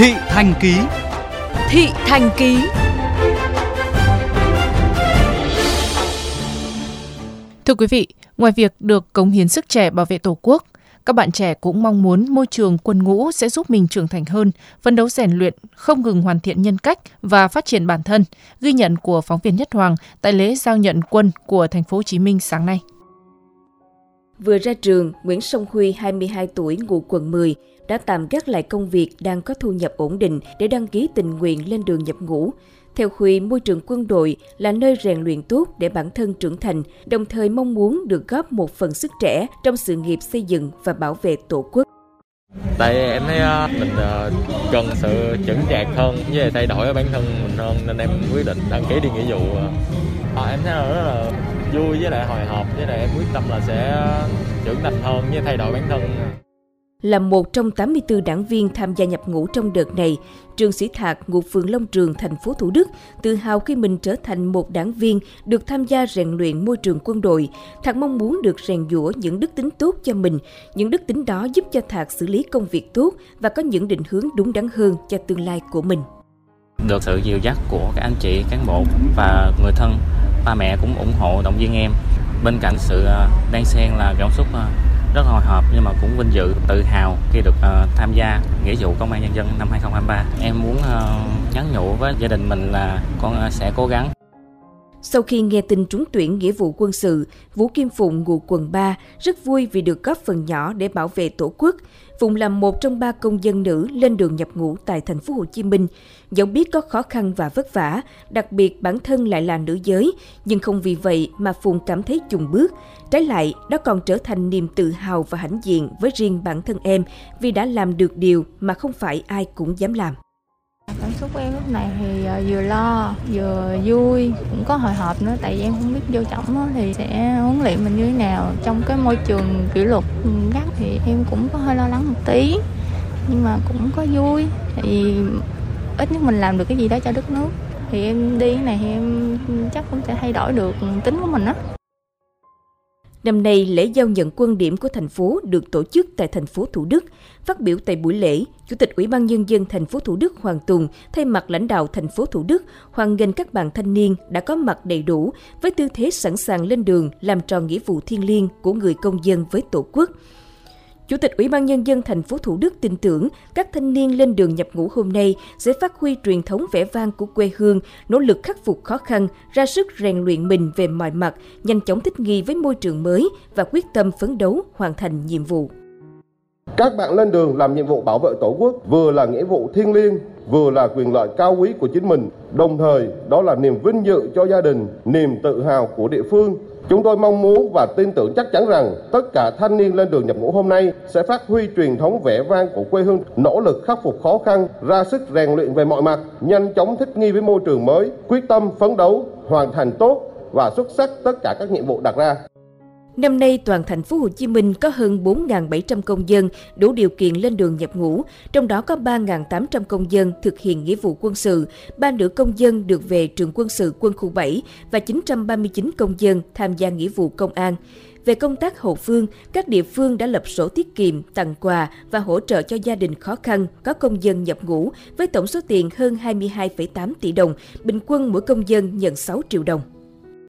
Thị Thành Ký Thị Thành Ký Thưa quý vị, ngoài việc được cống hiến sức trẻ bảo vệ Tổ quốc, các bạn trẻ cũng mong muốn môi trường quân ngũ sẽ giúp mình trưởng thành hơn, phấn đấu rèn luyện, không ngừng hoàn thiện nhân cách và phát triển bản thân, ghi nhận của phóng viên Nhất Hoàng tại lễ giao nhận quân của thành phố Hồ Chí Minh sáng nay. Vừa ra trường, Nguyễn Song Huy, 22 tuổi, ngụ quận 10, đã tạm gác lại công việc đang có thu nhập ổn định để đăng ký tình nguyện lên đường nhập ngũ. Theo Huy, môi trường quân đội là nơi rèn luyện tốt để bản thân trưởng thành, đồng thời mong muốn được góp một phần sức trẻ trong sự nghiệp xây dựng và bảo vệ Tổ quốc. Tại em thấy ờ, mình ờ, cần sự chững chạc hơn với thay đổi bản thân mình hơn nên em quyết định đăng ký đi nghĩa vụ. À, em thấy là rất là vui với lại hồi hộp với lại em quyết tâm là sẽ trưởng thành hơn với thay đổi bản thân là một trong 84 đảng viên tham gia nhập ngũ trong đợt này, Trương Sĩ Thạc, ngụ phường Long Trường, thành phố Thủ Đức, tự hào khi mình trở thành một đảng viên được tham gia rèn luyện môi trường quân đội. Thạc mong muốn được rèn giũa những đức tính tốt cho mình. Những đức tính đó giúp cho Thạc xử lý công việc tốt và có những định hướng đúng đắn hơn cho tương lai của mình. Được sự dìu dắt của các anh chị, cán bộ và người thân, ba mẹ cũng ủng hộ động viên em. Bên cạnh sự ờ, đan xen là cảm xúc ờ, rất hồi hộp nhưng mà cũng vinh dự tự hào khi được uh, tham gia nghĩa vụ công an nhân dân năm 2023 em muốn uh, nhắn nhủ với gia đình mình là con uh, sẽ cố gắng sau khi nghe tin trúng tuyển nghĩa vụ quân sự, Vũ Kim Phụng ngụ quận 3 rất vui vì được góp phần nhỏ để bảo vệ Tổ quốc. Phụng là một trong ba công dân nữ lên đường nhập ngũ tại thành phố Hồ Chí Minh. Dẫu biết có khó khăn và vất vả, đặc biệt bản thân lại là nữ giới, nhưng không vì vậy mà Phụng cảm thấy chùng bước. Trái lại, đó còn trở thành niềm tự hào và hãnh diện với riêng bản thân em vì đã làm được điều mà không phải ai cũng dám làm. Cảm xúc của em lúc này thì ờ, vừa lo, vừa vui, cũng có hồi hộp nữa tại vì em không biết vô trọng thì sẽ huấn luyện mình như thế nào. Trong cái môi trường kỷ luật gắt thì em cũng có hơi lo lắng một tí, nhưng mà cũng có vui tại vì ít nhất mình làm được cái gì đó cho đất nước. Thì em đi này thì em chắc cũng sẽ thay đổi được tính của mình á. Năm nay, lễ giao nhận quân điểm của thành phố được tổ chức tại thành phố Thủ Đức. Phát biểu tại buổi lễ, Chủ tịch Ủy ban Nhân dân thành phố Thủ Đức Hoàng Tùng thay mặt lãnh đạo thành phố Thủ Đức hoan nghênh các bạn thanh niên đã có mặt đầy đủ với tư thế sẵn sàng lên đường làm tròn nghĩa vụ thiêng liêng của người công dân với Tổ quốc. Chủ tịch Ủy ban Nhân dân thành phố Thủ Đức tin tưởng các thanh niên lên đường nhập ngũ hôm nay sẽ phát huy truyền thống vẻ vang của quê hương, nỗ lực khắc phục khó khăn, ra sức rèn luyện mình về mọi mặt, nhanh chóng thích nghi với môi trường mới và quyết tâm phấn đấu hoàn thành nhiệm vụ. Các bạn lên đường làm nhiệm vụ bảo vệ Tổ quốc vừa là nghĩa vụ thiêng liêng, vừa là quyền lợi cao quý của chính mình, đồng thời đó là niềm vinh dự cho gia đình, niềm tự hào của địa phương Chúng tôi mong muốn và tin tưởng chắc chắn rằng tất cả thanh niên lên đường nhập ngũ hôm nay sẽ phát huy truyền thống vẻ vang của quê hương, nỗ lực khắc phục khó khăn, ra sức rèn luyện về mọi mặt, nhanh chóng thích nghi với môi trường mới, quyết tâm phấn đấu, hoàn thành tốt và xuất sắc tất cả các nhiệm vụ đặt ra. Năm nay, toàn thành phố Hồ Chí Minh có hơn 4.700 công dân đủ điều kiện lên đường nhập ngũ, trong đó có 3.800 công dân thực hiện nghĩa vụ quân sự, ba nữ công dân được về trường quân sự quân khu 7 và 939 công dân tham gia nghĩa vụ công an. Về công tác hậu phương, các địa phương đã lập sổ tiết kiệm, tặng quà và hỗ trợ cho gia đình khó khăn có công dân nhập ngũ với tổng số tiền hơn 22,8 tỷ đồng, bình quân mỗi công dân nhận 6 triệu đồng.